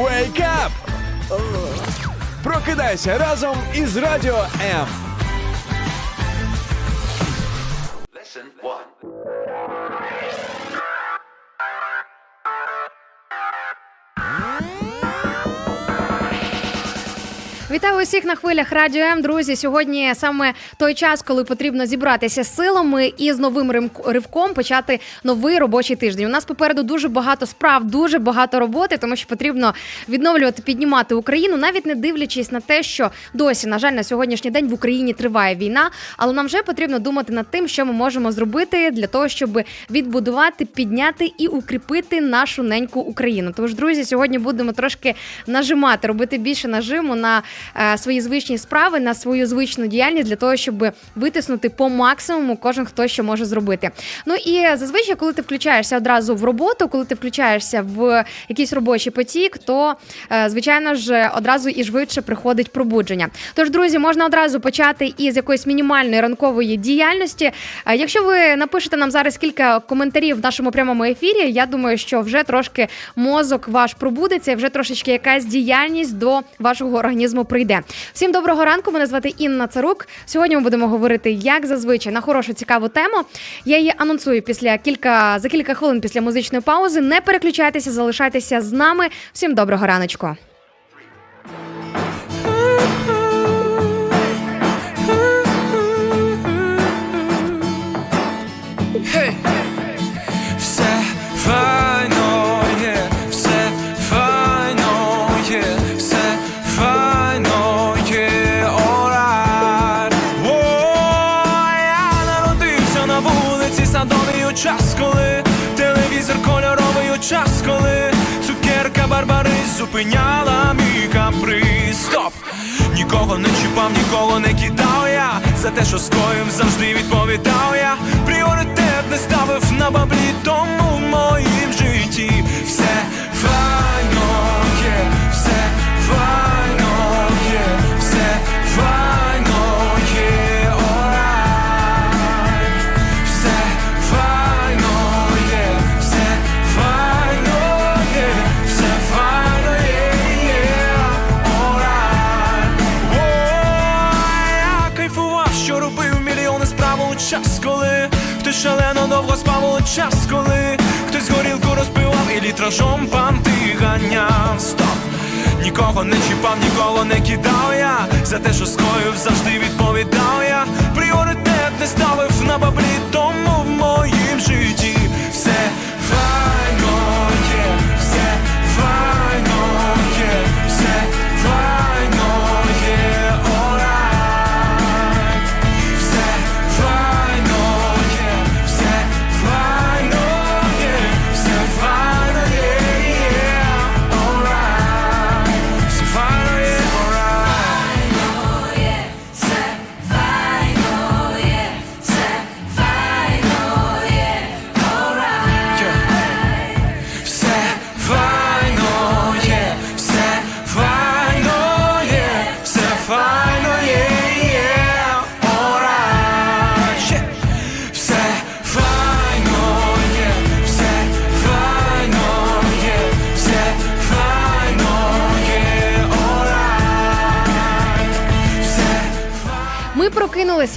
Wake up! Прокидайся разом із радіо М. Вітаю усіх на хвилях радіо М. Друзі. Сьогодні саме той час, коли потрібно зібратися силами і з новим ривком почати новий робочий тиждень. У нас попереду дуже багато справ, дуже багато роботи, тому що потрібно відновлювати, піднімати Україну, навіть не дивлячись на те, що досі, на жаль, на сьогоднішній день в Україні триває війна. Але нам вже потрібно думати над тим, що ми можемо зробити для того, щоб відбудувати, підняти і укріпити нашу неньку Україну. Тож, друзі, сьогодні будемо трошки нажимати, робити більше нажиму на свої звичні справи, на свою звичну діяльність для того, щоб витиснути по максимуму кожен хто що може зробити. Ну і зазвичай, коли ти включаєшся одразу в роботу, коли ти включаєшся в якийсь робочий потік, то е, звичайно ж одразу і швидше приходить пробудження. Тож, друзі, можна одразу почати із якоїсь мінімальної ранкової діяльності. Е, Якщо ви напишете нам зараз кілька коментарів в нашому прямому ефірі, я думаю, що вже трошки мозок ваш пробудеться, і вже трошечки якась діяльність до вашого організму прийде. Всім доброго ранку. Мене звати Інна Царук. Сьогодні ми будемо говорити, як зазвичай, на хорошу цікаву тему. Я її анонсую після кілька за кілька хвилин після музичної паузи. Не переключайтеся, залишайтеся з нами. Всім доброго раночку. Hey. Час, коли цукерка Барбарис зупиняла мій каприз. Стоп! Нікого не чіпав, нікого не кидав я За те, що скоїв, завжди відповідав я Пріоритет не ставив на баблі, тому в моїм житті все файно є, все файно є, все файно шалено довго спав у час, коли хтось горілку розпивав і літражом панти ганяв. Стоп! Нікого не чіпав, нікого не кидав я За те, що скоїв, завжди відповідав я Пріоритет не ставив на баблі, тому в моїм житті все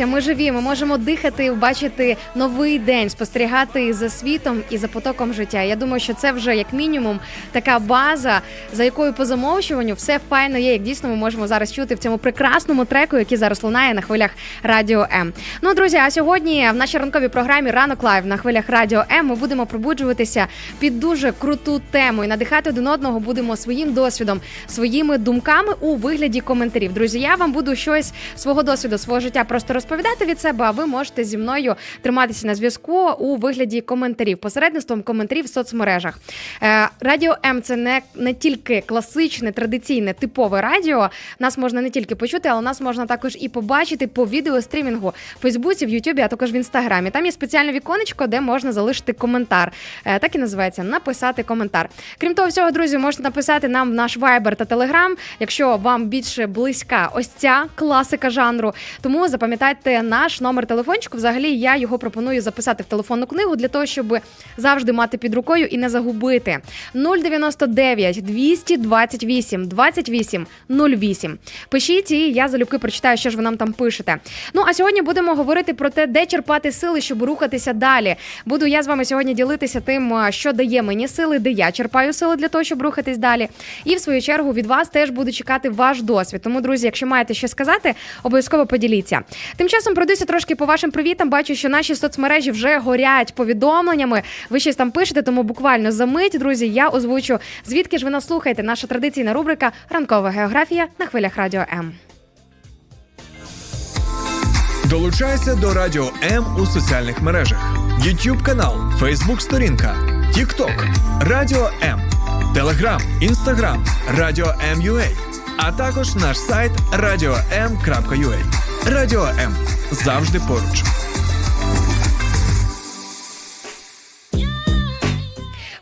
прокинулися, ми живі. Ми можемо дихати, бачити новий день, спостерігати за світом і за потоком життя. Я думаю, що це вже як мінімум така база, за якою по замовчуванню все файно є. Як дійсно ми можемо зараз чути в цьому прекрасному треку, який зараз лунає на хвилях Радіо М. Ну, друзі, а сьогодні в нашій ранковій програмі Ранок Live на хвилях Радіо М ми будемо пробуджуватися під дуже круту тему і надихати один одного будемо своїм досвідом, своїми думками у вигляді коментарів. Друзі, я вам буду щось свого досвіду, свого життя просто розповідати від себе. А ви можете зі мною триматися на зв'язку у вигляді коментарів, посередництвом коментарів в соцмережах. Е, Радіо М це не, не тільки класичне, традиційне, типове радіо. Нас можна не тільки почути, але нас можна також і побачити по відеострімінгу в Фейсбуці, в Ютубі, а також в інстаграмі. Там є спеціальне віконечко, де можна залишити коментар. Е, Так і називається написати коментар. Крім того, всього, друзі, можете написати нам в наш Viber та Telegram, якщо вам більше близька ось ця класика жанру. Тому запрошую запам'ятайте наш номер телефончику. Взагалі я його пропоную записати в телефонну книгу для того, щоб завжди мати під рукою і не загубити. 099 228 28 08. Пишіть, і я залюбки прочитаю, що ж ви нам там пишете. Ну а сьогодні будемо говорити про те, де черпати сили, щоб рухатися далі. Буду я з вами сьогодні ділитися тим, що дає мені сили, де я черпаю сили для того, щоб рухатись далі. І в свою чергу від вас теж буду чекати ваш досвід. Тому, друзі, якщо маєте що сказати, обов'язково поділіться. Тим часом пройдуся трошки по вашим привітам. Бачу, що наші соцмережі вже горять повідомленнями. Ви щось там пишете, тому буквально за мить, друзі, я озвучу звідки ж ви нас слухаєте. Наша традиційна рубрика Ранкова географія на хвилях радіо М. Долучайся до Радіо М у соціальних мережах: YouTube канал, Facebook сторінка, TikTok, Радіо М, Telegram, Instagram, Радіо М.Ua, а також наш сайт radio.m.ua. Радіо М завжди поруч.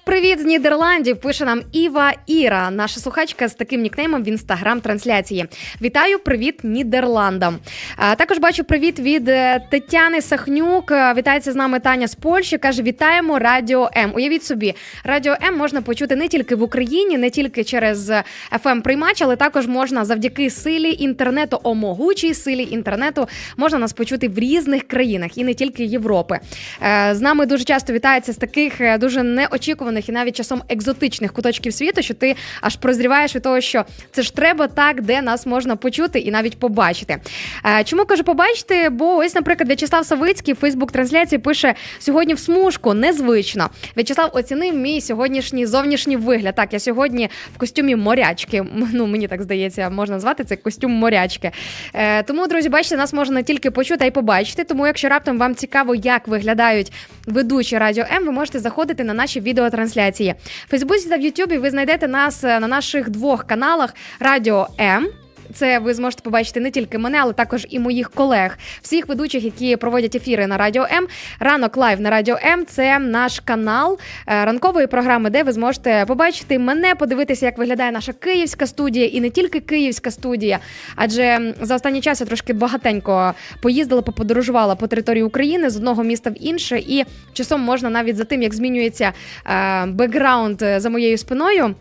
Привіт з Нідерландів. Пише нам Іва Іра, наша слухачка з таким нікнеймом в інстаграм-трансляції. Вітаю, привіт Нідерландам. Також бачу привіт від е, Тетяни Сахнюк. Е, Вітається з нами Таня з Польщі. каже: Вітаємо Радіо М. Уявіть собі, Радіо М можна почути не тільки в Україні, не тільки через fm приймач але також можна завдяки силі інтернету, о могучій силі інтернету можна нас почути в різних країнах і не тільки Європи. Е, З нами дуже часто вітається з таких е, дуже неочікуваних і навіть часом екзотичних куточків світу, що ти аж прозріваєш від того, що це ж треба так, де нас можна почути і навіть побачити. Е, Чому кажу побачити? Бо ось, наприклад, В'ячеслав Савицький в Фейсбук трансляції пише сьогодні в смужку незвично. В'ячеслав оцінив мій сьогоднішній зовнішній вигляд. Так, я сьогодні в костюмі морячки. Ну мені так здається, можна назвати це костюм морячки. Е, тому, друзі, бачите, нас можна не тільки почути, а й побачити. Тому, якщо раптом вам цікаво, як виглядають ведучі радіо М, ви можете заходити на наші відеотрансляції. В Фейсбуці та в Ютубі ви знайдете нас е, на наших двох каналах Радіо М. Це ви зможете побачити не тільки мене, але також і моїх колег, всіх ведучих, які проводять ефіри на Радіо М. Ранок Live на Радіо М. Це наш канал е, ранкової програми, де ви зможете побачити мене, подивитися, як виглядає наша київська студія, і не тільки київська студія. Адже за останній час я трошки багатенько поїздила, поподорожувала по території України з одного міста в інше, і часом можна навіть за тим, як змінюється е, бекграунд е, за моєю спиною.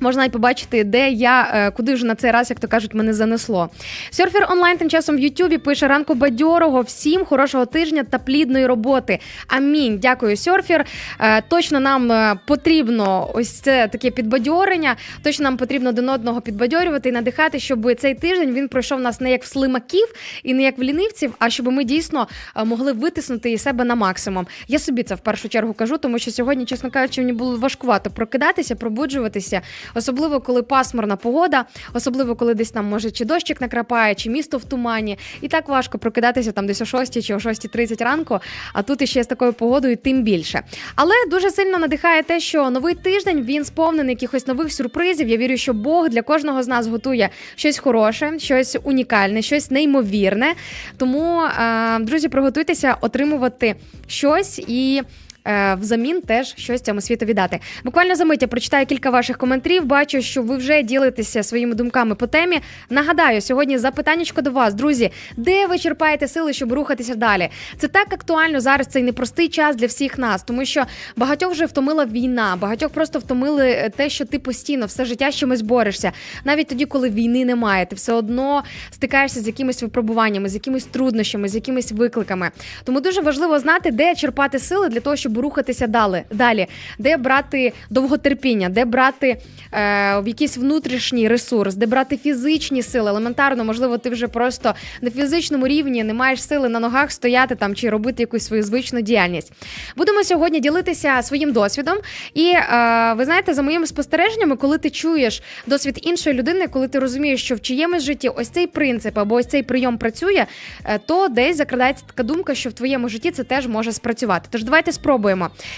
Можна й побачити, де я е, куди ж на цей раз, як то кажуть, мене занесло. Серфер онлайн тим часом в Ютубі пише ранку бадьорого. Всім хорошого тижня та плідної роботи. Амінь. Дякую, серфер. Е, Точно нам е, потрібно ось це таке підбадьорення. Точно нам потрібно один одного підбадьорювати і надихати, щоб цей тиждень він пройшов нас не як в слимаків і не як в лінивців, а щоб ми дійсно могли витиснути із себе на максимум. Я собі це в першу чергу кажу, тому що сьогодні, чесно кажучи, мені було важкувато прокидатися, пробуджуватися, особливо коли пасмурна погода, особливо коли десь там може чи дощик накрапає, чи місто в тумані. І так важко прокидатися там десь о 6 чи о 6.30 ранку. А тут іще з такою погодою тим більше. Але дуже сильно надихає те, що новий тиждень він сповнений якихось нових сюрпризів. Я вірю, що Бог для кожного з нас готує щось хороше, щось унікальне, щось неймовірне. Тому, е, друзі, приготуйтеся отримувати щось і. Е, Взамін теж щось цьому світу віддати. Буквально за мить я прочитаю кілька ваших коментарів. Бачу, що ви вже ділитеся своїми думками по темі. Нагадаю, сьогодні запитаннячко до вас, друзі, де ви черпаєте сили, щоб рухатися далі? Це так актуально зараз. Цей непростий час для всіх нас, тому що багатьох вже втомила війна, багатьох просто втомили е, те, що ти постійно все життя з чимось борешся. Навіть тоді, коли війни немає, ти все одно стикаєшся з якимись випробуваннями, з якимись труднощами, з якимись викликами. Тому дуже важливо знати, де черпати сили для того, щоб рухатися далі, далі, де брати довготерпіння, де брати е, якийсь внутрішній ресурс, де брати фізичні сили. Елементарно, можливо, ти вже просто на фізичному рівні не маєш сили на ногах стояти там чи робити якусь свою звичну діяльність. Будемо сьогодні ділитися своїм досвідом. І е, ви знаєте, за моїми спостереженнями, коли ти чуєш досвід іншої людини, коли ти розумієш, що в чиємусь житті ось цей принцип або ось цей прийом працює, е, то десь закрадається така думка, що в твоєму житті це теж може спрацювати. Тож давайте спробуємо.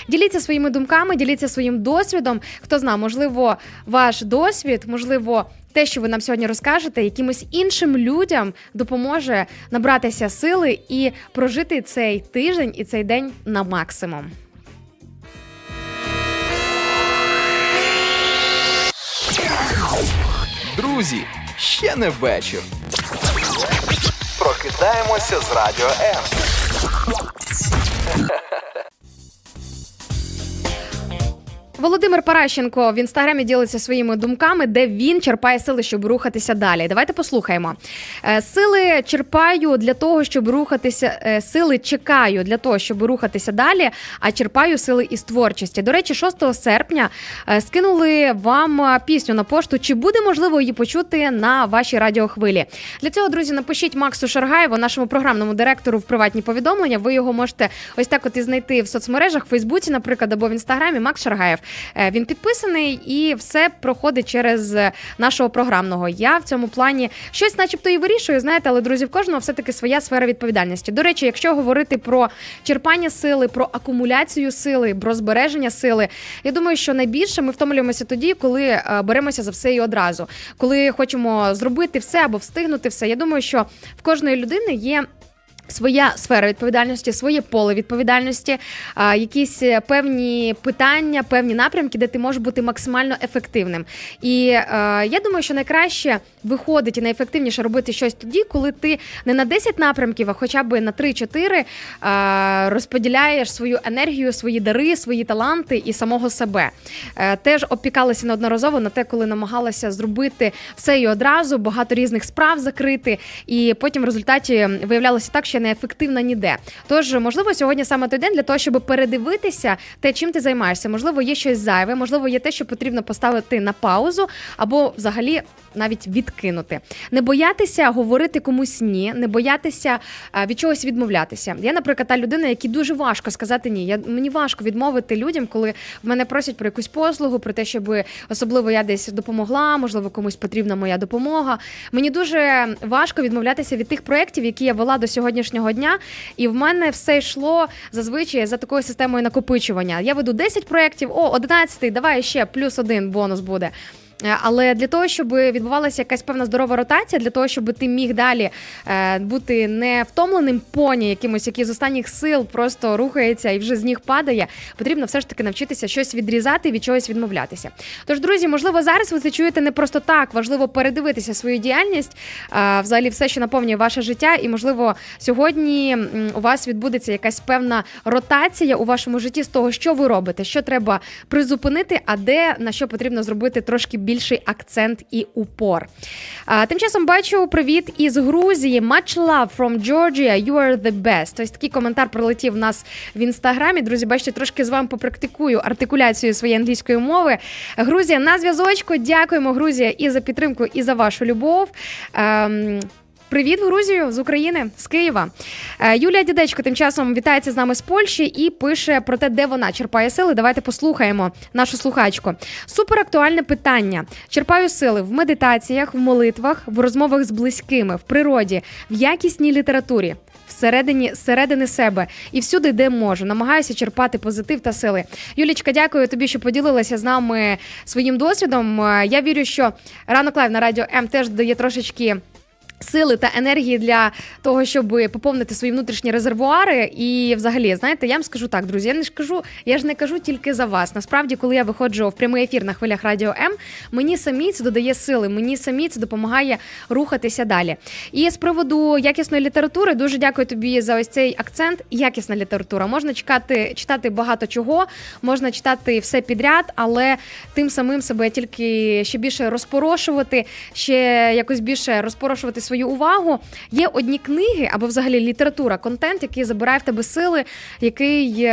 Діліться своїми думками, діліться своїм досвідом. Хто знає, можливо, ваш досвід, можливо. Те, що ви нам сьогодні розкажете, якимось іншим людям допоможе набратися сили і прожити цей тиждень і цей день на максимум. Друзі, ще не вечір. Прокидаємося з радіо М. Володимир Паращенко в інстаграмі ділиться своїми думками, де він черпає сили, щоб рухатися далі. Давайте послухаємо. Е, Сили черпаю для того, щоб рухатися. е, Сили чекаю для того, щоб рухатися далі. А черпаю сили із творчості. До речі, 6 серпня е, скинули вам пісню на пошту. Чи буде можливо її почути на вашій радіохвилі? Для цього, друзі, напишіть Максу Шаргаєву, нашому програмному директору в приватні повідомлення. Ви його можете ось так от і знайти в соцмережах, в Фейсбуці, наприклад, або в інстаграмі. Макс Шаргаєв. Е, Він підписаний і все проходить через нашого програмного. Я в цьому плані щось, начебто, і вирішую, знаєте, але друзі, в кожного все таки своя сфера відповідальності. До речі, якщо говорити про черпання сили, про акумуляцію сили, про збереження сили, я думаю, що найбільше ми втомлюємося тоді, коли е, беремося за все і одразу, коли хочемо зробити все або встигнути все. Я думаю, що в кожної людини є. Своя сфера відповідальності, своє поле відповідальності, якісь е, певні питання, певні напрямки, де ти можеш бути максимально ефективним. І е, я думаю, що найкраще виходить і найефективніше робити щось тоді, коли ти не на 10 напрямків, а хоча б на 3-4 е, розподіляєш свою енергію, свої дари, свої таланти і самого себе. Е, теж опікалася неодноразово на те, коли намагалася зробити все і одразу, багато різних справ закрити, і потім в результаті виявлялося так, що я неефективна ніде. Тож, можливо, сьогодні саме той день для того, щоб передивитися те, чим ти займаєшся. Можливо, є щось зайве, можливо, є те, що потрібно поставити на паузу, або взагалі навіть відкинути. Не боятися говорити комусь ні, не боятися е, від чогось відмовлятися. Я, наприклад, та людина, якій дуже важко сказати ні. Я мені важко відмовити людям, коли в мене просять про якусь послугу, про те, щоб особливо я десь допомогла, можливо, комусь потрібна моя допомога. Мені дуже важко відмовлятися від тих проєктів, які я вела до сьогоднішнього дня. І в мене все йшло зазвичай за такою системою накопичування. Я веду 10 проєктів, о, 11, давай ще плюс один бонус буде. Е, Але для того, щоб відбувалася якась певна здорова ротація, для того, щоб ти міг далі е, бути не втомленим поні, якимось, який з останніх сил просто рухається і вже з ніг падає, потрібно все ж таки навчитися щось відрізати, від чогось відмовлятися. Тож, друзі, можливо, зараз ви це чуєте не просто так. Важливо передивитися свою діяльність, е, взагалі все, що наповнює ваше життя, і можливо, сьогодні у вас відбудеться якась певна ротація у вашому житті з того, що ви робите, що треба призупинити, а де на що потрібно зробити трошки більший акцент і упор. А, тим часом бачу привіт із Грузії. Much love from Georgia. You are the best. Ось такий коментар пролетів в нас в інстаграмі. Друзі, бачите, трошки з вами попрактикую артикуляцію своєї англійської мови. Грузія на зв'язочку. Дякуємо, Грузія, і за підтримку, і за вашу любов. Ем, Привіт Грузію з України, з Києва. Е, Юлія Дідечко тим часом вітається з нами з Польщі і пише про те, де вона черпає сили. Давайте послухаємо нашу слухачку. Супер актуальне питання. Черпаю сили в медитаціях, в молитвах, в розмовах з близькими, в природі, в якісній літературі. Всередині середини себе і всюди, де можу, намагаюся черпати позитив та сили. Юлічка, дякую тобі, що поділилася з нами своїм досвідом. Е, Я вірю, що ранок Live на радіо М теж дає трошечки Сили та енергії для того, щоб поповнити свої внутрішні резервуари. І, взагалі, знаєте, я вам скажу так, друзі. Я не ж кажу, я ж не кажу тільки за вас. Насправді, коли я виходжу в прямий ефір на хвилях радіо М, мені самі це додає сили, мені самі це допомагає рухатися далі. І з приводу якісної літератури, дуже дякую тобі за ось цей акцент. Якісна література. Можна чекати, читати багато чого, можна читати все підряд, але тим самим себе тільки ще більше розпорошувати, ще якось більше розпорошувати свою увагу. Є одні книги або взагалі література, контент, який забирає в тебе сили, який,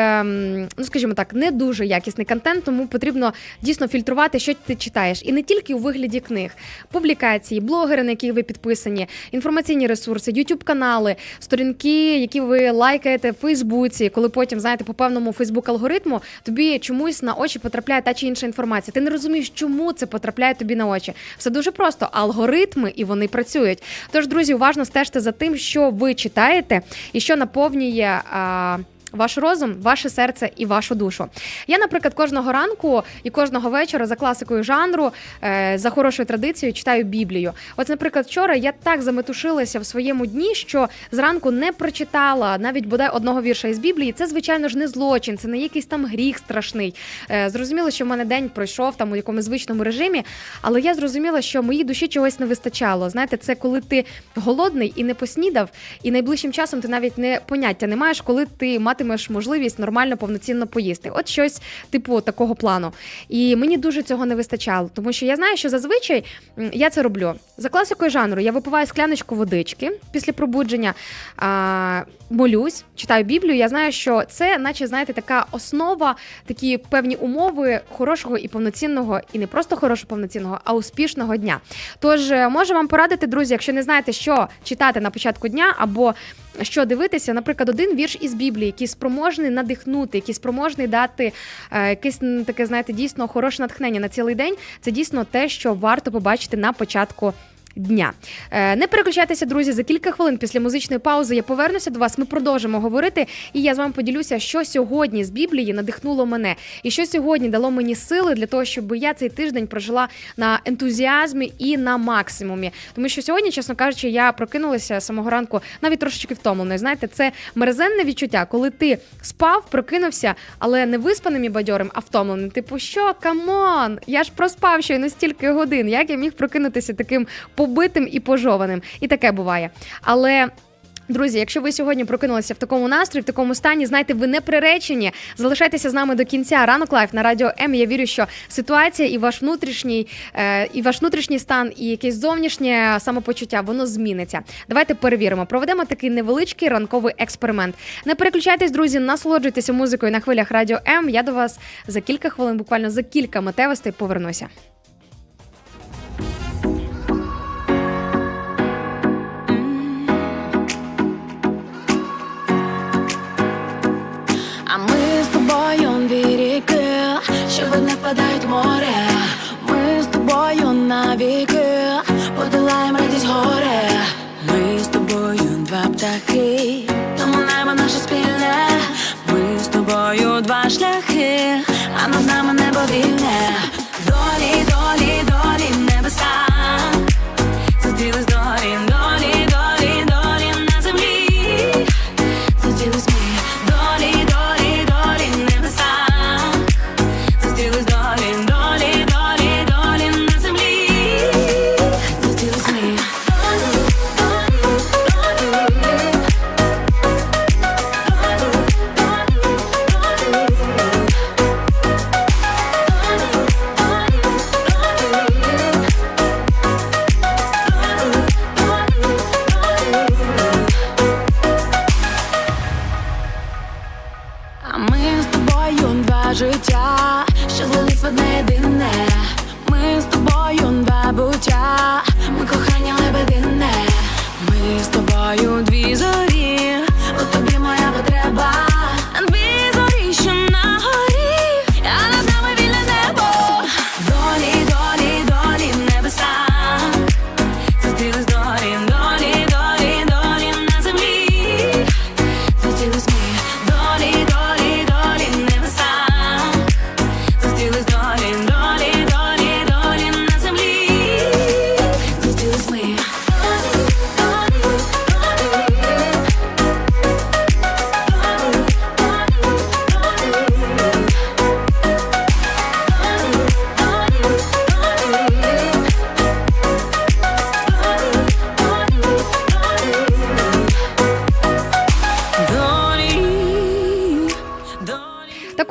ну скажімо так, не дуже якісний контент, тому потрібно дійсно фільтрувати, що ти читаєш. І не тільки у вигляді книг, публікації, блогери, на яких ви підписані, інформаційні ресурси, youtube канали, сторінки, які ви лайкаєте в Фейсбуці, коли потім знаєте по певному Фейсбук-алгоритму тобі чомусь на очі потрапляє та чи інша інформація. Ти не розумієш, чому це потрапляє тобі на очі. Все дуже просто. Алгоритми і вони працюють. Тож, друзі, уважно стежте за тим, що ви читаєте і що наповнює. А, ваш розум, ваше серце і вашу душу. Я, наприклад, кожного ранку і кожного вечора за класикою жанру, е, за хорошою традицією читаю Біблію. От, наприклад, вчора я так заметушилася в своєму дні, що зранку не прочитала навіть бодай одного вірша із Біблії. Це, звичайно ж, не злочин, це не якийсь там гріх страшний. Е, Зрозуміло, що в мене день пройшов там у якомусь звичному режимі, але я зрозуміла, що моїй душі чогось не вистачало. Знаєте, це коли ти голодний і не поснідав, і найближчим часом ти навіть не поняття не маєш, коли ти матимеш можливість нормально повноцінно поїсти. От щось типу такого плану. І мені дуже цього не вистачало, тому що я знаю, що зазвичай я це роблю. За класикою жанру я випиваю скляночку водички після пробудження, а, молюсь, читаю Біблію. Я знаю, що це, наче знаєте, така основа, такі певні умови хорошого і повноцінного, і не просто хорошого повноцінного, а успішного дня. Тож е, можу вам порадити, друзі, якщо не знаєте, що читати на початку дня або що дивитися, наприклад, один вірш із Біблії, який спроможний надихнути, який спроможний дати е, якесь таке, знаєте, дійсно хороше натхнення на цілий день. Це дійсно те, що варто побачити на початку. Дня Е, не переключайтеся, друзі. За кілька хвилин після музичної паузи я повернуся до вас. Ми продовжимо говорити, і я з вами поділюся, що сьогодні з Біблії надихнуло мене, і що сьогодні дало мені сили для того, щоб я цей тиждень прожила на ентузіазмі і на максимумі. Тому що сьогодні, чесно кажучи, я прокинулася самого ранку навіть трошечки втомленою. Знаєте, це мерзенне відчуття, коли ти спав, прокинувся, але не виспаним і бадьорим, а втомленим. Типу, що come on? Я ж проспав щойно стільки годин. Як я міг прокинутися таким побитим і пожованим? І таке буває. Але. Друзі, якщо ви сьогодні прокинулися в такому настрої, в такому стані, знайте, ви не приречені. Залишайтеся з нами до кінця. Ранок Live на радіо М. Я вірю, що ситуація і ваш внутрішній, е, і ваш внутрішній стан, і якесь зовнішнє самопочуття воно зміниться. Давайте перевіримо. Проведемо такий невеличкий ранковий експеримент. Не переключайтесь, друзі, насолоджуйтеся музикою на хвилях радіо М. Я до вас за кілька хвилин, буквально за кілька метевостей повернуся. Тобою дві що вони впадають в море. Ми з тобою навіки, подолаємо радість горе. Ми з тобою два птахи, тому небо наше спільне. Ми з тобою два шляхи, а над нами небо вільне.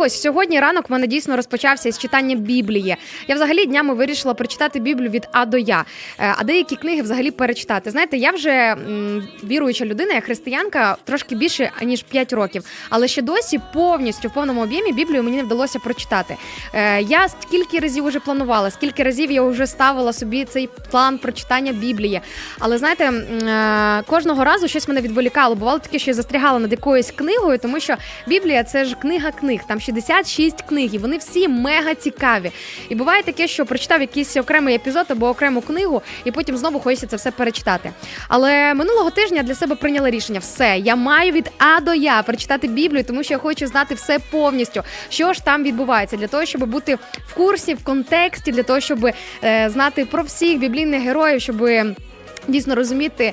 Ось сьогодні ранок в мене дійсно розпочався із читання Біблії. Я взагалі днями вирішила прочитати Біблію від А до Я, Е, а деякі книги взагалі перечитати. Знаєте, я вже віруюча людина, я християнка трошки більше ніж 5 років, але ще досі повністю в повному об'ємі Біблію мені не вдалося прочитати. Е, Я скільки разів вже планувала, скільки разів я вже ставила собі цей план прочитання Біблії. Але знаєте, е, кожного разу щось мене відволікало. Бувало таке, що я застрягала над якоюсь книгою, тому що Біблія це ж книга книг. Там ще 66 книг, і вони всі мега цікаві. І буває таке, що прочитав якийсь окремий епізод або окрему книгу, і потім знову хочеться це все перечитати. Але минулого тижня для себе прийняла рішення: все, я маю від А до Я прочитати Біблію, тому що я хочу знати все повністю, що ж там відбувається, для того, щоб бути в курсі, в контексті, для того, щоб е, знати про всіх біблійних героїв, щоб. Дійсно розуміти,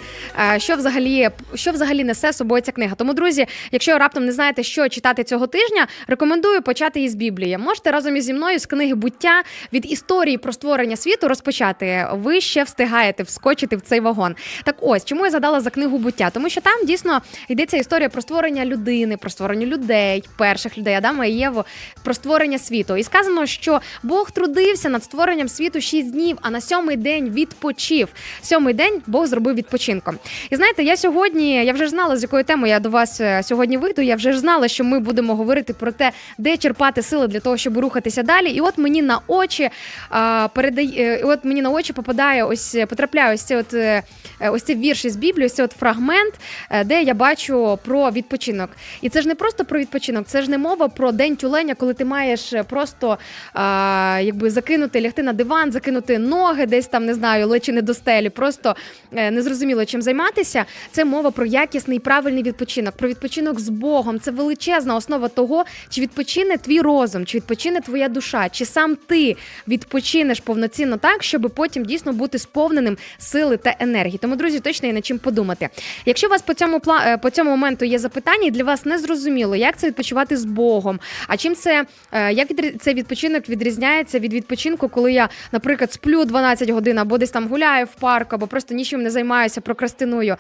е, що взагалі що взагалі несе собою ця книга. Тому, друзі, якщо раптом не знаєте, що читати цього тижня, рекомендую почати із Біблії. Можете разом із зі мною з книги буття від історії про створення світу розпочати. Ви ще встигаєте вскочити в цей вагон. Так ось чому я задала за книгу буття? Тому що там дійсно йдеться історія про створення людини, про створення людей, перших людей Адама і Єву, про створення світу. І сказано, що Бог трудився над створенням світу шість днів, а на сьомий день відпочив. Сьомий день Бог зробив відпочинком. І знаєте, я сьогодні я вже знала, з якою темою я до вас е, сьогодні вийду. Я вже ж знала, що ми будемо говорити про те, де черпати сили для того, щоб рухатися далі. І от мені на очі а, передає, і от мені на очі попадає ось потрапляє ось цей от е, ось цей вірш із Біблії, ось цей от фрагмент, е, де я бачу про відпочинок. І це ж не просто про відпочинок, це ж не мова про день тюленя, коли ти маєш просто а, якби закинути, лягти на диван, закинути ноги, десь там не знаю, лечини до стелі, просто е, незрозуміло чим займатися. Це мова про якісний правильний відпочинок, про відпочинок з Богом. Це величезна основа того, чи відпочине твій розум, чи відпочине твоя душа, чи сам ти відпочинеш повноцінно так, щоб потім дійсно бути сповненим сили та енергії. Тому, друзі, точно є над чим подумати. Якщо у вас по цьому е, по цьому моменту є запитання, і для вас не зрозуміло, як це відпочивати з Богом, а чим це е, як цей відпочинок відрізняється від відпочинку, коли я, наприклад, сплю 12 годин або десь там гуляю в парку, або просто нічим не займаюся, прокрастиную.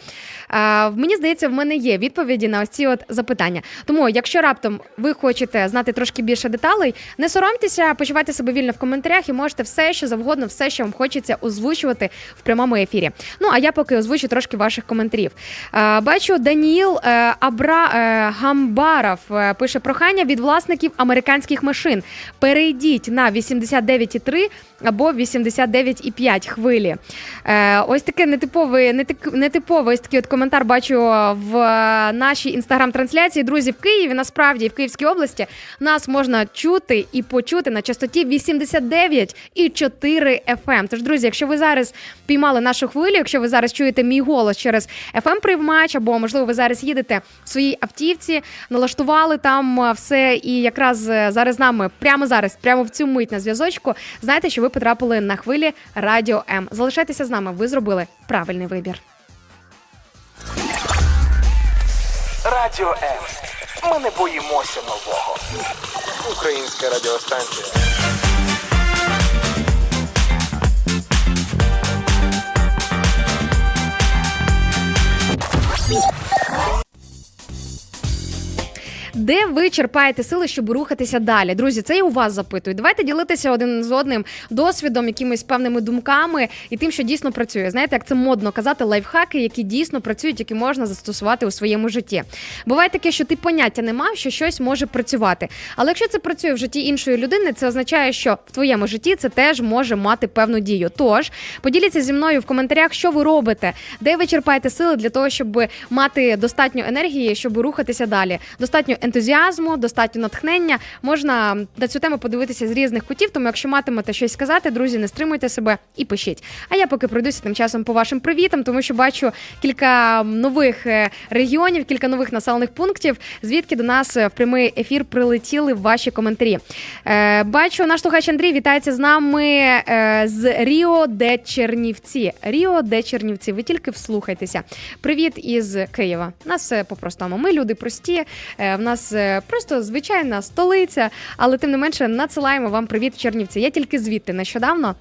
Е, Мені здається, в мене є відповіді на ось ці от запитання. Тому, якщо раптом ви хочете знати трошки більше деталей, не соромтеся, почувайте себе вільно в коментарях і можете все, що завгодно, все, що вам хочеться озвучувати в прямому ефірі. Ну а я поки озвучу трошки ваших коментарів. Е, Бачу, Даніл е, Абра е, Гамбаров е, пише прохання від власників американських машин. Перейдіть на 89,3 або 89,5 хвилі. Е, ось таке нетиповий, нетик- нетиповий такий от коментар бачу в е, нашій інстаграм-трансляції. Друзі, в Києві насправді в Київській області нас можна чути і почути на частоті 89,4 FM. Тож, друзі, якщо ви зараз піймали нашу хвилю, якщо ви зараз чуєте мій голос через fm приймач або можливо ви зараз їдете в своїй автівці, налаштували там е, все, і якраз е, зараз з нами прямо зараз, прямо в цю мить на зв'язочку, знаєте, що ви потрапили на хвилі Радіо М. Залишайтеся з нами, ви зробили правильний вибір. Радіо М. Ми не боїмося нового. Українська радіостанція. Де ви черпаєте сили, щоб рухатися далі? Друзі, це я у вас запитую. Давайте ділитися один з одним досвідом, якимись певними думками і тим, що дійсно працює. Знаєте, як це модно казати, лайфхаки, які дійсно працюють, які можна застосувати у своєму житті. Буває таке, що ти поняття не мав, що щось може працювати. Але якщо це працює в житті іншої людини, це означає, що в твоєму житті це теж може мати певну дію. Тож поділіться зі мною в коментарях, що ви робите, де ви черпаєте сили для того, щоб мати достатньо енергії, щоб рухатися далі. Достатньо ентузіазму, достатньо натхнення. Можна на цю тему подивитися з різних кутів. Тому, якщо матимете щось сказати, друзі, не стримуйте себе і пишіть. А я поки пройдуся тим часом по вашим привітам, тому що бачу кілька нових е, регіонів, кілька нових населених пунктів, звідки до нас е, в прямий ефір прилетіли ваші коментарі. Е, бачу, наш слухач Андрій вітається з нами з Ріо де Чернівці. Ріо де Чернівці. Ви тільки вслухайтеся. Привіт із Києва. Нас все по-простому. Ми люди прості. В нас е, просто звичайна столиця, але тим не менше надсилаємо вам привіт, Чернівці. Я тільки звідти нещодавно.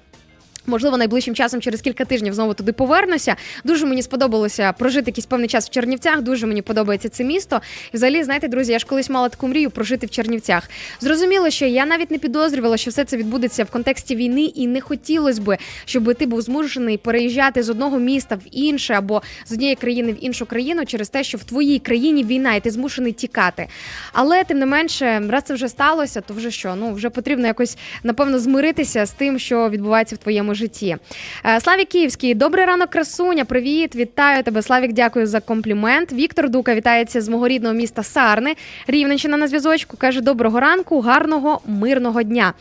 Можливо, найближчим часом через кілька тижнів знову туди повернуся. Дуже мені сподобалося прожити якийсь певний час в Чернівцях. Дуже мені подобається це місто. І взагалі, знаєте, друзі, я ж колись мала таку мрію прожити в Чернівцях. Зрозуміло, що я навіть не підозрювала, що все це відбудеться в контексті війни, і не хотілося би, щоб ти був змушений переїжджати з одного міста в інше або з однієї країни в іншу країну через те, що в твоїй країні війна, і ти змушений тікати. Але тим не менше, раз це вже сталося, то вже що? Ну вже потрібно якось напевно змиритися з тим, що відбувається в твоєму житті. Е, Славік Київський, добрий ранок, красуня. Привіт, вітаю тебе. Славік, дякую за комплімент. Віктор Дука вітається з мого рідного міста Сарни. Рівненщина на зв'язочку. каже: доброго ранку, гарного мирного дня.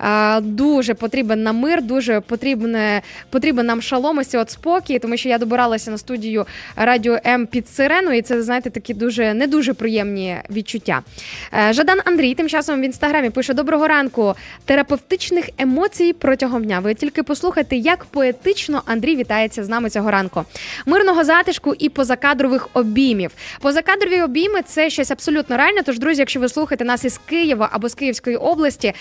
Е, Дуже потрібен нам мир, дуже потрібне, потрібен нам шалом, ось от спокій, тому що я добиралася на студію радіо М під сирену, і це знаєте такі дуже не дуже приємні відчуття. Е, Жадан Андрій тим часом в інстаграмі пише: Доброго ранку, терапевтичних емоцій протягом дня. Ви тільки послухайте, як поетично Андрій вітається з нами цього ранку. Мирного затишку і позакадрових обіймів. Позакадрові обійми це щось абсолютно реальне. Тож, друзі, якщо ви слухаєте нас із Києва або з Київської області,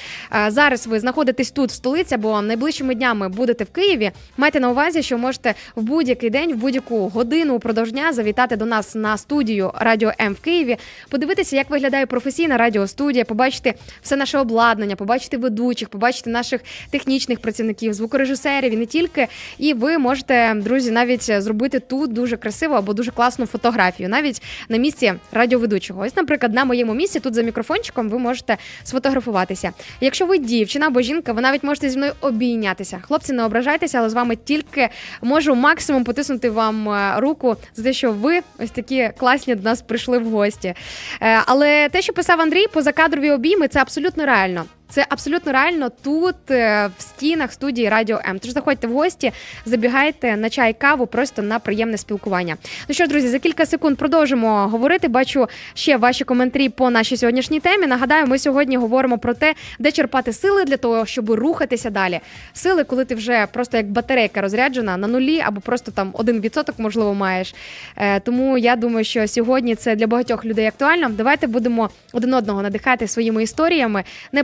зараз ви знаходитесь тут, в столиці, або найближчими днями будете в Києві. Майте на увазі, що можете в будь-який день, в будь-яку годину упродовж дня завітати до нас на студію Радіо М в Києві, подивитися, як виглядає професійна радіостудія, побачити все наше обладнання, побачити ведучих, побачити наших технічних працівників, звукорежисерів і не тільки. І ви можете, друзі, навіть зробити тут дуже красиву або дуже класну фотографію, навіть на місці радіоведучого. Ось, наприклад, на моєму місці тут за мікрофончиком ви можете сфотографуватися. Якщо ви дівчина або жінка, ви навіть можете зі мною обійнятися. Хлопці, не ображайтеся, але з вами тільки можу максимум потиснути вам е, руку за те, що ви ось такі класні до нас прийшли в гості. Е, Але те, що писав Андрій, позакадрові обійми, це абсолютно реально. Це абсолютно реально тут, е, в стінах студії Радіо М. Тож заходьте в гості, забігайте на чай каву, просто на приємне спілкування. Ну що ж, друзі, за кілька секунд продовжимо говорити. Бачу ще ваші коментарі по нашій сьогоднішній темі. Нагадаю, ми сьогодні говоримо про те, де черпати сили для того, щоб рухатися далі. Сили, коли ти вже просто як батарейка розряджена на нулі, або просто там один відсоток, можливо, маєш. Е, Тому я думаю, що сьогодні це для багатьох людей актуально. Давайте будемо один одного надихати своїми історіями. Не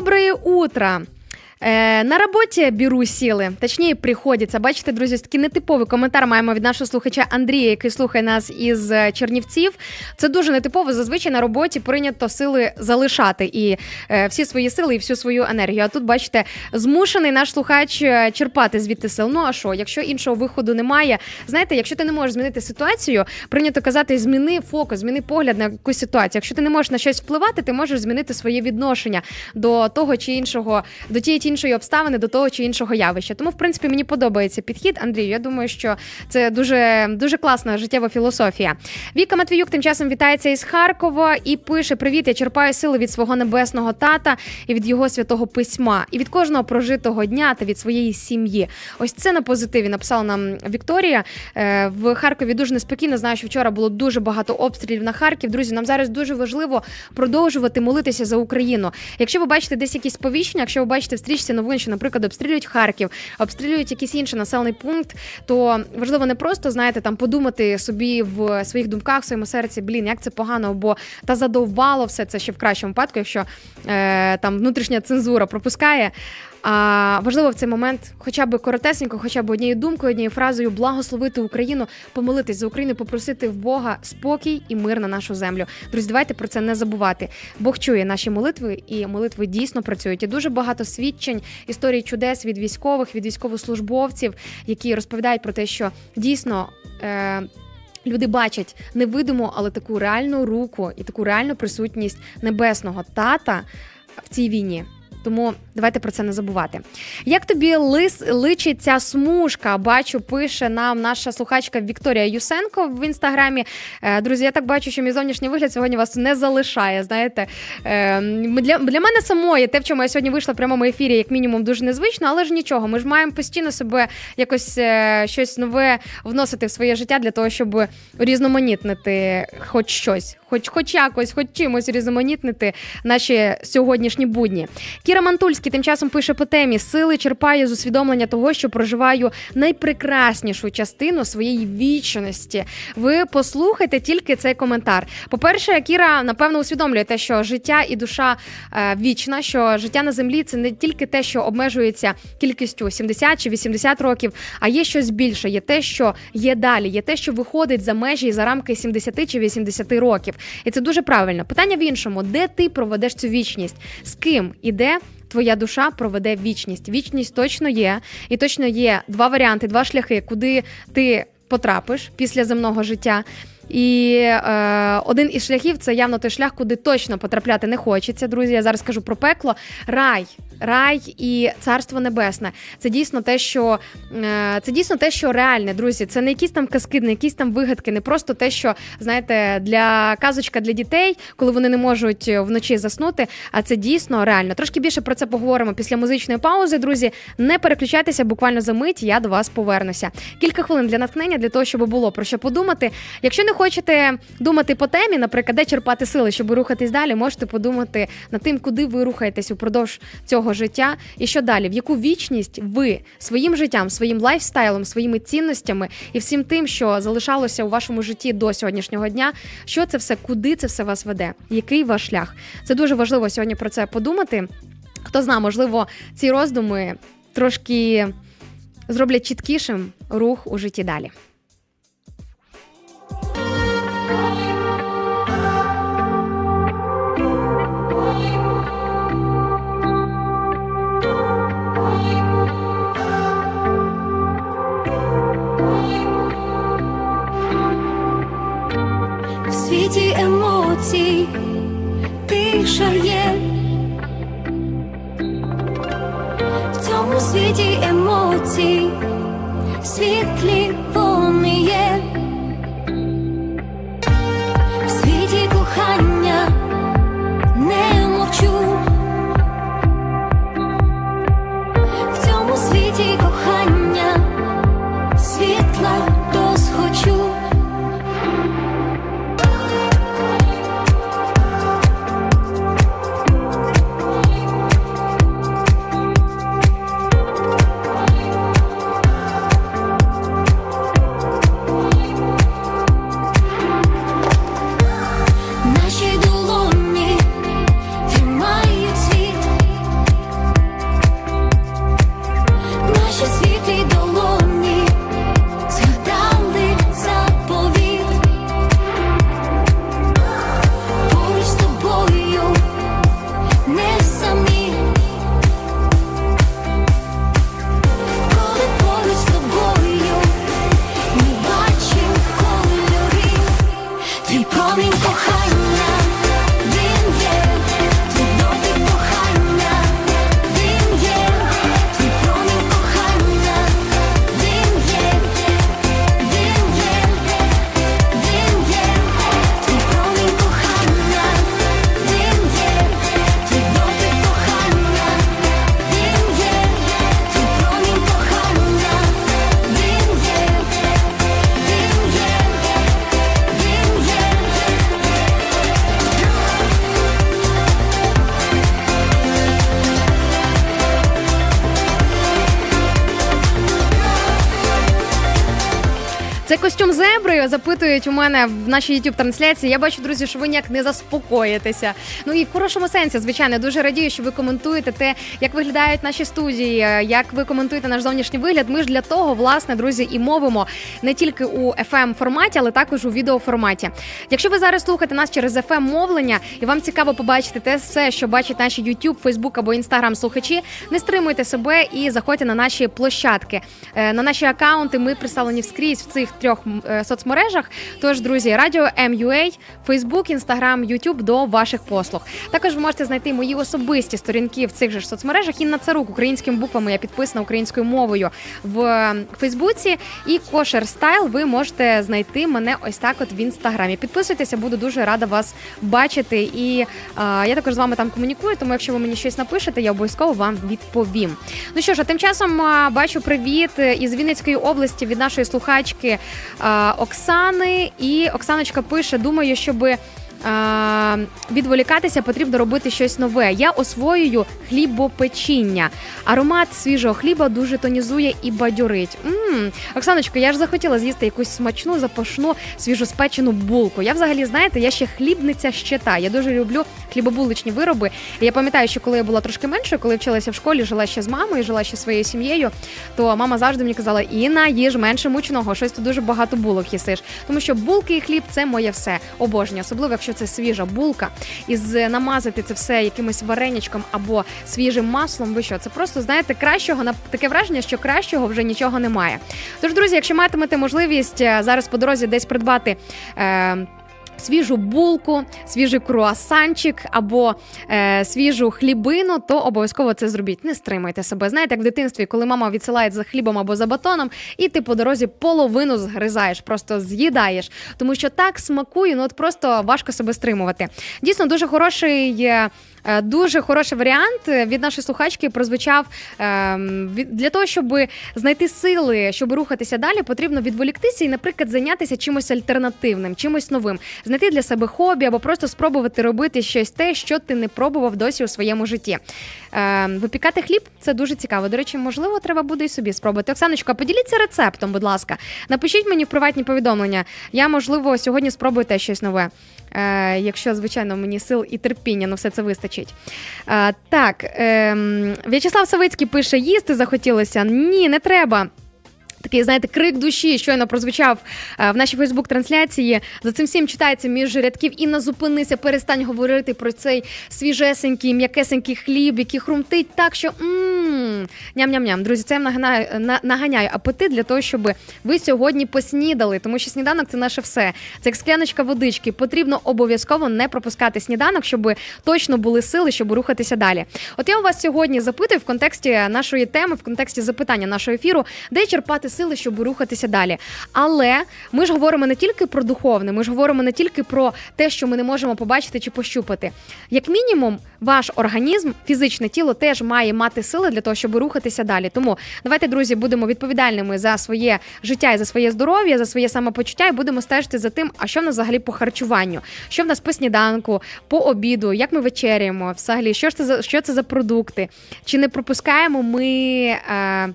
Доброе утро! Е, на роботі беру сили, точніше, приходиться. Бачите, друзі, такий нетиповий коментар маємо від нашого слухача Андрія, який слухає нас із е, Чернівців. Це дуже нетипово. Зазвичай на роботі прийнято сили залишати і е, всі свої сили і всю свою енергію. А тут, бачите, змушений наш слухач е, черпати звідти сил. Ну а що, якщо іншого виходу немає, знаєте, якщо ти не можеш змінити ситуацію, прийнято казати, зміни фокус, зміни погляд на якусь ситуацію. Якщо ти не можеш на щось впливати, ти можеш змінити своє відношення до того чи іншого, до тієї іншої обставини, до того чи іншого явища. Тому, в принципі, мені подобається підхід. Андрію, я думаю, що це дуже дуже класна життєва філософія. Віка Матвіюк тим часом вітається із Харкова і пише: Привіт, я черпаю сили від свого небесного тата і від його святого письма, і від кожного прожитого дня та від своєї сім'ї. Ось це на позитиві написала нам Вікторія. Е, В Харкові дуже неспокійно. Знаю, що вчора було дуже багато обстрілів на Харків. Друзі, нам зараз дуже важливо продовжувати молитися за Україну. Якщо ви бачите десь якісь повіщення, якщо ви бачите в стрічці новин, що, наприклад, обстрілюють Харків, обстрілюють якийсь інший населений пункт, то важливо не просто знаєте там подумати собі в своїх думках, в своєму серці, блін, як це погано, бо та задовбало все це ще в кращому випадку, якщо е, там внутрішня цензура пропускає. А важливо в цей момент, хоча б коротесенько, хоча б однією думкою, однією фразою благословити Україну, помолитись за Україну, попросити в Бога спокій і мир на нашу землю. Друзі, давайте про це не забувати. Бог чує наші молитви, і молитви дійсно працюють. І дуже багато свідчень, історій чудес від військових, від військовослужбовців, які розповідають про те, що дійсно. Е- Люди бачать невидиму, але таку реальну руку і таку реальну присутність небесного тата в цій війні. Тому давайте про це не забувати. Як тобі лис личить ця смужка? Бачу, пише нам наша слухачка Вікторія Юсенко в інстаграмі. Е, Друзі, я так бачу, що мій зовнішній вигляд сьогодні вас не залишає. Знаєте, Е, для, для мене самої те, в чому я сьогодні вийшла в прямому ефірі, як мінімум, дуже незвично, але ж нічого. Ми ж маємо постійно себе якось е, щось нове вносити в своє життя для того, щоб різноманітнити хоч щось, хоч, хоч якось, хоч чимось різноманітнити наші сьогоднішні будні. Кіра Мантульський тим часом пише по темі сили черпаю з усвідомлення того, що проживаю найпрекраснішу частину своєї вічності. Ви послухайте тільки цей коментар. По-перше, Кіра напевно усвідомлює те, що життя і душа е, вічна, що життя на землі це не тільки те, що обмежується кількістю 70 чи 80 років, а є щось більше. Є те, що є далі, є те, що виходить за межі і за рамки 70 чи 80 років. І це дуже правильно. Питання в іншому: де ти проведеш цю вічність? З ким і де? Твоя душа проведе вічність. Вічність точно є, і точно є два варіанти, два шляхи, куди ти потрапиш після земного життя. І е, один із шляхів це явно той шлях, куди точно потрапляти не хочеться. Друзі, я зараз кажу про пекло. Рай, рай і царство небесне. Це дійсно те, що е, це дійсно те, що реальне, друзі. Це не якісь там казки, не якісь там вигадки, не просто те, що знаєте, для казочка для дітей, коли вони не можуть вночі заснути. А це дійсно реально. Трошки більше про це поговоримо після музичної паузи. Друзі, не переключайтеся, буквально за мить. Я до вас повернуся. Кілька хвилин для натхнення, для того, щоб було про що подумати. Якщо не хочете думати по темі, наприклад, де черпати сили, щоб рухатись далі, можете подумати над тим, куди ви рухаєтесь упродовж цього життя, і що далі, в яку вічність ви своїм життям, своїм лайфстайлом, своїми цінностями і всім тим, що залишалося у вашому житті до сьогоднішнього дня, що це все, куди це все вас веде, який ваш шлях? Це дуже важливо сьогодні про це подумати. Хто знає, можливо, ці роздуми трошки зроблять чіткішим рух у житті далі. Емоцій костюм запитують у мене в нашій youtube трансляції. Я бачу, друзі, що ви ніяк не заспокоїтеся. Ну і в хорошому сенсі, звичайно, дуже радію, що ви коментуєте те, як виглядають наші студії, як ви коментуєте наш зовнішній вигляд. Ми ж для того, власне, друзі, і мовимо не тільки у fm форматі, але також у відеоформаті. Якщо ви зараз слухаєте нас через fm мовлення і вам цікаво побачити те все, що бачать наші YouTube, Facebook або Instagram слухачі, не стримуйте себе і заходьте на наші площадки. Е, На наші акаунти ми представлені вскрізь в цих трьох м, е, соцмережах. Тож, друзі, радіо MUA, Facebook, Instagram, YouTube до ваших послуг. Також ви можете знайти мої особисті сторінки в цих же ж соцмережах. Інна Царук українськими буквами я підписана українською мовою в е, Фейсбуці. І Кошер Стайл ви можете знайти мене ось так от в інстаграмі. Підписуйтеся, буду дуже рада вас бачити. І е, я також з вами там комунікую. Тому якщо ви мені щось напишете, я обов'язково вам відповім. Ну що ж, а тим часом е, бачу привіт із Вінницької області від нашої слухачки е, Оксани. І Оксаночка пише: думаю, щоби відволікатися потрібно робити щось нове. Я освоюю хлібопечіння. Аромат свіжого хліба дуже тонізує і бадьорить. м Оксаночко, я ж захотіла з'їсти якусь смачну, запашну, свіжоспечену булку. Я взагалі, знаєте, я ще хлібниця щита. Я дуже люблю хлібобуличні вироби. Я пам'ятаю, що коли я була трошки менше, коли вчилася в школі, жила ще з мамою, жила ще своєю сім'єю, то мама завжди мені казала: Інна, їж менше мучного, щось ти дуже багато булок їсиш. Тому що булки і хліб це моє все. Обожнюю, особливо якщо це свіжа булка, і з намазати це все якимось вареничком або свіжим маслом. Ви що? Це просто знаєте кращого на таке враження, що кращого вже нічого немає. Тож, друзі, якщо матимете можливість е, зараз по дорозі десь придбати. Е, Свіжу булку, свіжий круасанчик або е, свіжу хлібину, то обов'язково це зробіть. Не стримайте себе. Знаєте, як в дитинстві, коли мама відсилає за хлібом або за батоном, і ти по дорозі половину згризаєш, просто з'їдаєш, тому що так смакує, ну от просто важко себе стримувати. Дійсно, дуже хороший. Е, Е, Дуже хороший варіант від нашої слухачки прозвучав ем, для того, щоб знайти сили, щоб рухатися далі, потрібно відволіктися і, наприклад, зайнятися чимось альтернативним, чимось новим, знайти для себе хобі або просто спробувати робити щось те, що ти не пробував досі у своєму житті. Ем, Випікати хліб це дуже цікаво. До речі, можливо, треба буде і собі спробувати. Оксаночка, поділіться рецептом, будь ласка. Напишіть мені в приватні повідомлення. Я, можливо, сьогодні спробую те щось нове. Е, якщо, звичайно, мені сил і терпіння на все це вистачить. Е, так, ем, В'ячеслав Савицький пише: їсти захотілося. Ні, не треба. Такий, знаєте, крик душі щойно прозвучав е, в нашій Фейсбук-трансляції. За цим всім читається між рядків. Інна, зупинися, перестань говорити про цей свіжесенький, м'якесенький хліб, який хрумтить так, що ням-ням-ням. Друзі, це я наганаю, на- наганяю апетит для того, щоб ви сьогодні поснідали, тому що сніданок це наше все. Це як скляночка водички. Потрібно обов'язково не пропускати сніданок, щоб точно були сили, щоб рухатися далі. От я у вас сьогодні запитую в контексті нашої теми, в контексті запитання нашого ефіру, де черпати сили, щоб рухатися далі. Але ми ж говоримо не тільки про духовне, ми ж говоримо не тільки про те, що ми не можемо побачити чи пощупати. Як мінімум, ваш організм, фізичне тіло теж має мати сили для того, щоб рухатися далі. Тому давайте, друзі, будемо відповідальними за своє життя і за своє здоров'я, за своє самопочуття, і будемо стежити за тим, а що в нас взагалі по харчуванню, що в нас по сніданку, по обіду, як ми вечеряємо, взагалі, що ж це за що це за продукти, чи не пропускаємо ми. Е,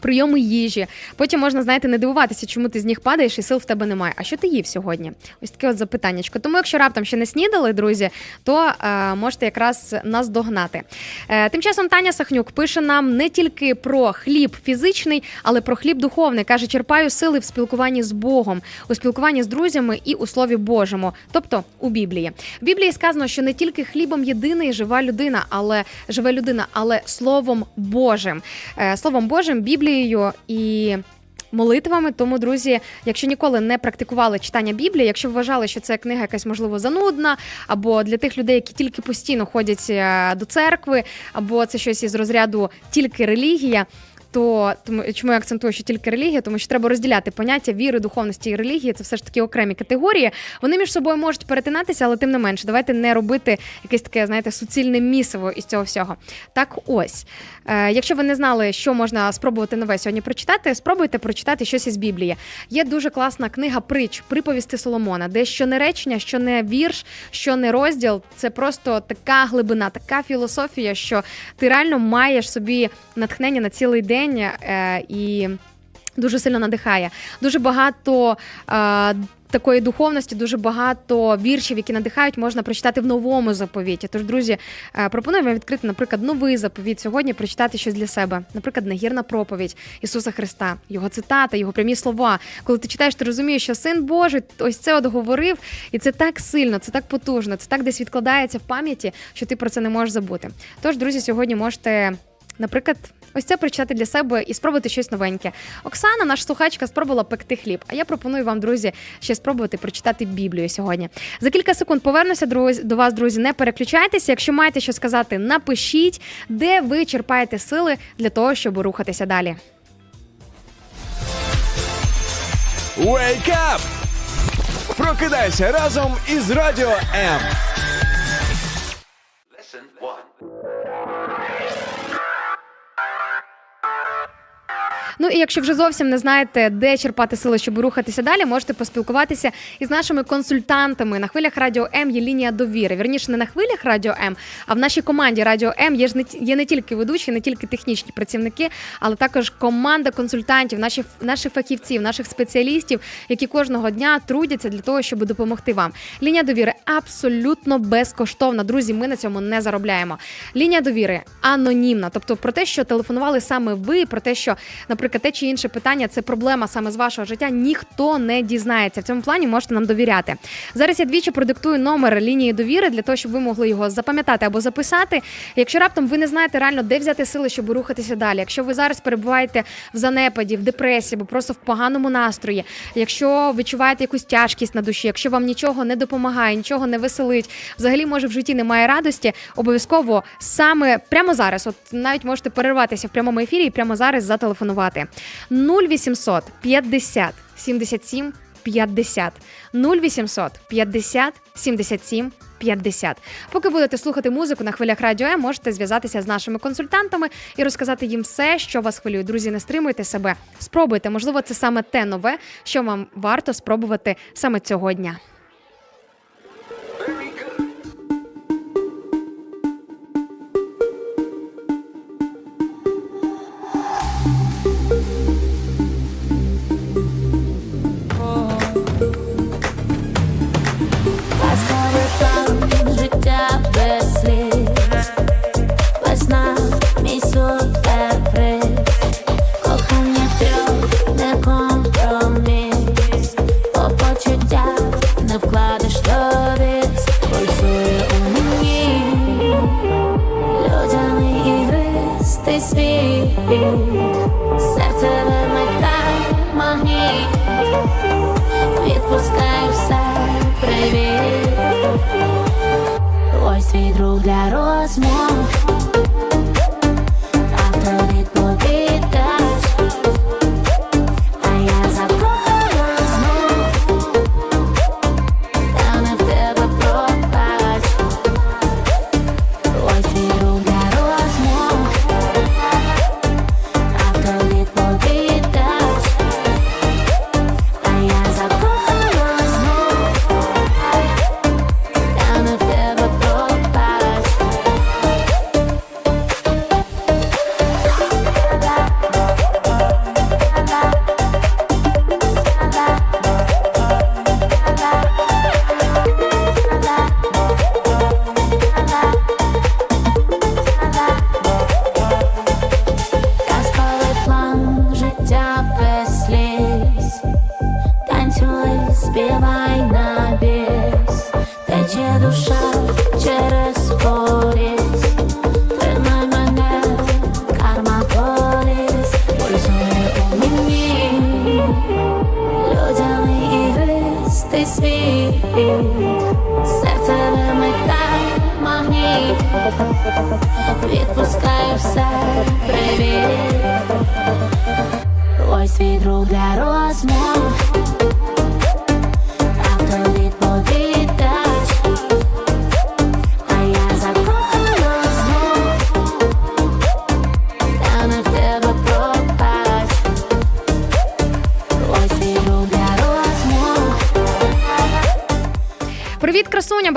Прийоми їжі. Потім можна, знаєте, не дивуватися, чому ти з них падаєш і сил в тебе немає. А що ти їв сьогодні? Ось таке от запитаннячко. Тому, якщо раптом ще не снідали, друзі, то е, можете якраз нас догнати. Е, тим часом Таня Сахнюк пише нам не тільки про хліб фізичний, але про хліб духовний. Каже, черпаю сили в спілкуванні з Богом, у спілкуванні з друзями і у Слові Божому, тобто у Біблії. В Біблії сказано, що не тільки хлібом єдиний жива людина, але живе людина, але Словом Божим. Е, Словом Божим, Біблією і. Молитвами, тому, друзі, якщо ніколи не практикували читання Біблії, якщо вважали, що це книга якась можливо занудна, або для тих людей, які тільки постійно ходять е, до церкви, або це щось із розряду тільки релігія. То тому чому я акцентую, що тільки релігія, тому що треба розділяти поняття віри, духовності і релігії. Це все ж таки окремі категорії. Вони між собою можуть перетинатися, але тим не менше, давайте не робити якесь таке, знаєте, суцільне місиво із цього всього. Так, ось, е, якщо ви не знали, що можна спробувати нове сьогодні прочитати, спробуйте прочитати щось із Біблії. Є дуже класна книга притч, приповісти Соломона, де що не речення, що не вірш, що не розділ. Це просто така глибина, така філософія, що ти реально маєш собі натхнення на цілий день е, і. Дуже сильно надихає. Дуже багато е, такої духовності, дуже багато віршів, які надихають, можна прочитати в новому заповіті. Тож, друзі, е, пропоную вам відкрити, наприклад, новий заповіт сьогодні, прочитати щось для себе. Наприклад, нагірна проповідь Ісуса Христа, його цитата, його прямі слова. Коли ти читаєш, ти розумієш, що син Божий ось це от говорив, і це так сильно, це так потужно, це так десь відкладається в пам'яті, що ти про це не можеш забути. Тож, друзі, сьогодні можете. Наприклад, ось це прочитати для себе і спробувати щось новеньке. Оксана, наша слухачка, спробувала пекти хліб. А я пропоную вам, друзі, ще спробувати прочитати Біблію сьогодні. За кілька секунд повернуся друзі, до вас, друзі. Не переключайтеся. Якщо маєте що сказати, напишіть, де ви черпаєте сили для того, щоб рухатися далі. Wake up! Прокидайся разом із Радіо М. Ну і якщо вже зовсім не знаєте, де черпати сили, щоб рухатися далі, можете поспілкуватися із нашими консультантами на хвилях Радіо М. Є лінія довіри. Вірніше, не на хвилях Радіо М, а в нашій команді Радіо М є ж не є не тільки ведучі, не тільки технічні працівники, але також команда консультантів, наші наших фахівців, наших спеціалістів, які кожного дня трудяться для того, щоб допомогти вам. Лінія довіри абсолютно безкоштовна. Друзі, ми на цьому не заробляємо. Лінія довіри анонімна, тобто про те, що телефонували саме ви, про те, що, наприклад, те чи інше питання це проблема саме з вашого життя, ніхто не дізнається. В цьому плані можете нам довіряти. Зараз я двічі продиктую номер лінії довіри для того, щоб ви могли його запам'ятати або записати. Якщо раптом ви не знаєте реально, де взяти сили, щоб рухатися далі. Якщо ви зараз перебуваєте в занепаді, в депресії або просто в поганому настрої, якщо відчуваєте якусь тяжкість на душі, якщо вам нічого не допомагає, нічого не веселить, взагалі може в житті немає радості, обов'язково саме прямо зараз, от навіть можете перерватися в прямому ефірі і прямо зараз зателефонувати 0800 50 77 50 0800 50 77 50. Поки будете слухати музику на хвилях радіо М, можете зв'язатися з нашими консультантами і розказати їм все, що вас хвилює. Друзі, не стримуйте себе. Спробуйте. Можливо, це саме те нове, що вам варто спробувати саме цього дня.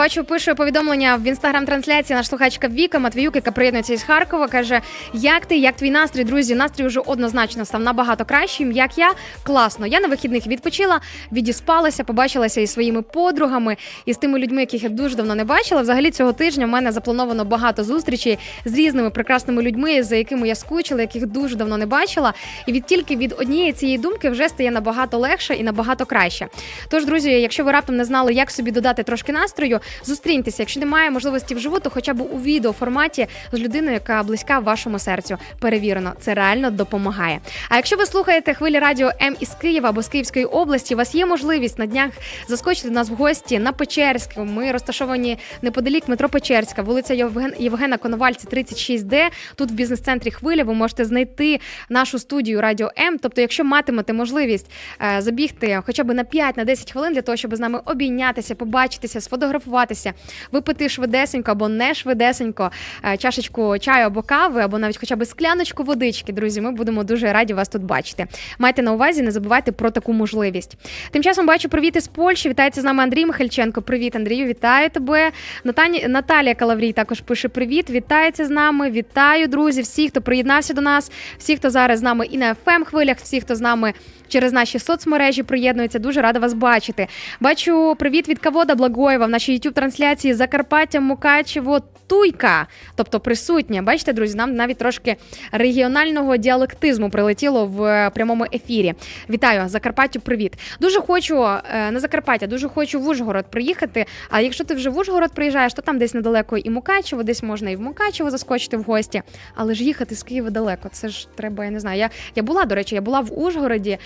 Бачу, пише повідомлення в інстаграм-трансляції наш слухачка Віка Матвіюк, яка приєднується із Харкова. каже: Як ти, як твій настрій, друзі? Настрій вже однозначно став набагато кращим. Як я класно. Я на вихідних відпочила, відіспалася, побачилася із своїми подругами і з тими людьми, яких я дуже давно не бачила. Взагалі цього тижня в мене заплановано багато зустрічей з різними прекрасними людьми, за якими я скучила, яких дуже давно не бачила. І від тільки від однієї цієї думки вже стає набагато легше і набагато краще. Тож, друзі, якщо ви раптом не знали, як собі додати трошки настрою, зустріньтеся. Якщо немає можливості вживу, то хоча б у відеоформаті з людиною, яка близька вашому серцю. Перевірено, це реально допомагає. А якщо ви слухаєте хвилі радіо М із Києва або з Київської області, у вас є можливість на днях заскочити нас в гості на Печерську. Ми розташовані неподалік метро Печерська, вулиця Євген... Євгена Коновальця, 36Д. Тут в бізнес-центрі хвиля ви можете знайти нашу студію Радіо М. Тобто, якщо матимете можливість е, забігти хоча б на 5-10 хвилин для того, щоб з нами обійнятися, побачитися, сфотографуватися, випити швидесенько або не швидесенько е, чашечку чаю або кави, або навіть хоча б скляночку водички. Друзі, ми будемо дуже раді вас тут бачити. Майте на увазі, не забувайте про таку можливість. Тим часом бачу привіт із Польщі. Вітається з нами Андрій Михальченко. Привіт, Андрію, вітаю тебе. Натані Наталія Калаврій також пише привіт. Вітається з нами. Вітаю, друзі, всі, хто приєднався до нас, всі, хто зараз з нами і на fm хвилях, всі, хто з нами через наші соцмережі приєднується. Дуже рада вас бачити. Бачу привіт від Кавода Благоєва в нашій youtube трансляції Закарпаття Мукачево Туйка, тобто присутня. Бачите, друзі, нам навіть трошки регіонального діалектизму прилетіло в е, прямому ефірі. Вітаю, Закарпаттю, привіт. Дуже хочу е, на Закарпаття, дуже хочу в Ужгород приїхати. А якщо ти вже в Ужгород приїжджаєш, то там десь недалеко і Мукачево, десь можна і в Мукачево заскочити в гості. Але ж їхати з Києва далеко. Це ж треба, я не знаю. Я, я була, до речі, я була в Ужгороді,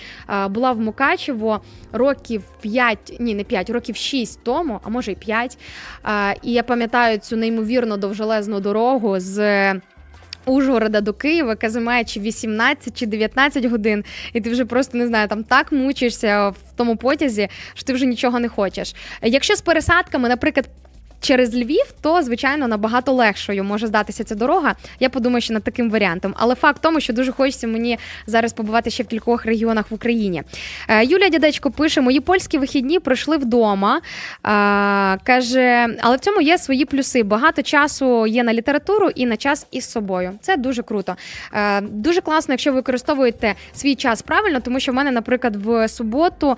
була в Мукачево років 5, ні, не 5, років 6 тому, а може й 5. Е, І я пам'ятаю цю неймовірно довжелезну дорогу з. Ужгорода до Києва, яка займає чи 18 чи 19 годин, і ти вже просто не знаю, там так мучишся в тому потязі, що ти вже нічого не хочеш. Якщо з пересадками, наприклад. Через Львів, то звичайно набагато легшою може здатися ця дорога. Я подумаю, що над таким варіантом. Але факт тому, що дуже хочеться мені зараз побувати ще в кількох регіонах в Україні. Е, Юлія Дядечко пише: мої польські вихідні пройшли вдома. Е, каже, але в цьому є свої плюси. Багато часу є на літературу і на час із собою. Це дуже круто. Е, Дуже класно, якщо ви використовуєте свій час правильно, тому що в мене, наприклад, в суботу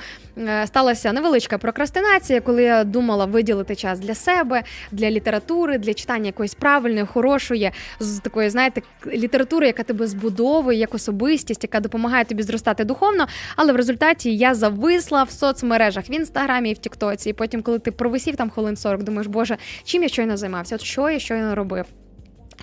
сталася невеличка прокрастинація, коли я думала виділити час для себе, для літератури, для читання якоїсь правильної, хорошої, з такої, знаєте, літератури, яка тебе збудовує як особистість, яка допомагає тобі зростати духовно. Але в результаті я зависла в соцмережах в інстаграмі і в Тіктоці. І потім, коли ти провисів там хвилин 40, думаєш, боже, чим я щойно займався? От що я щойно робив?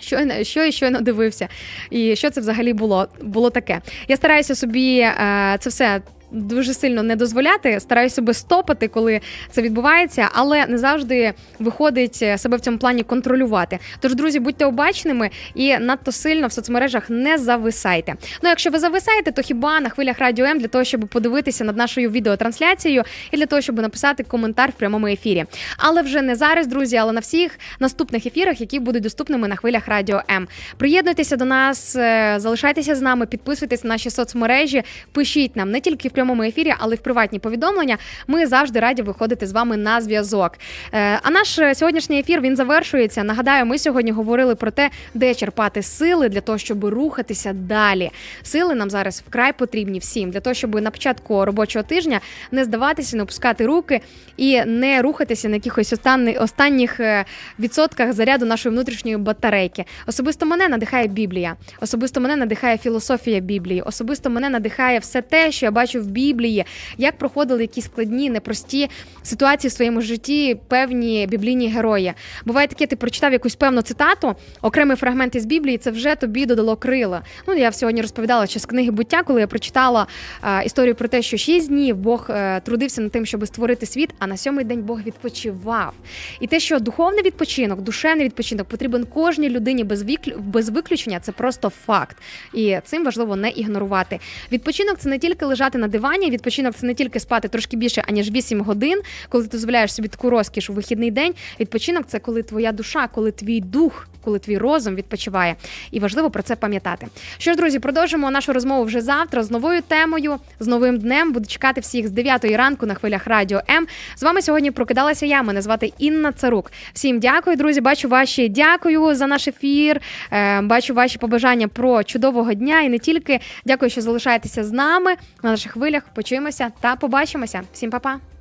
Щойно, що я щойно дивився, і що це взагалі було було таке. Я стараюся собі е, це все дуже сильно не дозволяти. Стараюся себе стопати, коли це відбувається, але не завжди виходить е, себе в цьому плані контролювати. Тож, друзі, будьте обачними і надто сильно в соцмережах не зависайте. Ну, якщо ви зависаєте, то хіба на хвилях радіо М для того, щоб подивитися над нашою відеотрансляцією і для того, щоб написати коментар в прямому ефірі. Але вже не зараз, друзі, але на всіх наступних ефірах, які будуть доступними на хвилях радіо М. Приєднуйтеся до нас, е, залишайтеся з нами, підписуйтесь на наші соцмережі, пишіть нам не тільки в прямому ефірі, але в приватні повідомлення. Ми завжди раді виходити з вами на зв'язок. Е, А наш сьогоднішній ефір він завершується. Нагадаю, ми сьогодні говорили про те, де черпати сили для того, щоб рухатися далі. Сили нам зараз вкрай потрібні всім для того, щоб на початку робочого тижня не здаватися, не опускати руки і не рухатися на якихось останніх е, відсотках заряду нашої внутрішньої батарейки. Особисто мене надихає Біблія, особисто мене надихає філософія Біблії, особисто мене надихає все те, що я бачу в Біблії, як проходили якісь складні, непрості ситуації в своєму житті певні біблійні герої. Буває таке, ти прочитав якусь певну цитату, окремий фрагмент із Біблії, це вже тобі додало крила. Ну я сьогодні розповідала ще з книги буття, коли я прочитала е, історію про те, що шість днів Бог е, трудився над тим, щоб створити світ, а на сьомий день Бог відпочивав. І те, що духовний відпочинок, душевний відпочинок потрібен кожній людині без віклю- без виключення, це просто факт. І цим важливо не ігнорувати. Відпочинок це не тільки лежати на дивані, відпочинок це не тільки спати трошки більше, аніж 8 годин, коли ти дозволяєш собі таку розкіш у вихідний день. Відпочинок це коли твоя душа, коли твій дух, коли твій розум відпочиває. І важливо про це пам'ятати. Що ж, друзі, продовжимо нашу розмову вже завтра з новою темою, з новим днем. Буду чекати всіх з 9 ранку на хвилях радіо М. З вами сьогодні прокидалася я. Мене звати Інна Царук. Всім дякую, друзі. Бачу ваші дякую за наш ефір. Е, Бачу ваші побажання про чудового дня і не тільки. Дякую, що залишаєтеся з нами на наших хвилях. Почуємося та побачимося. Всім па-па.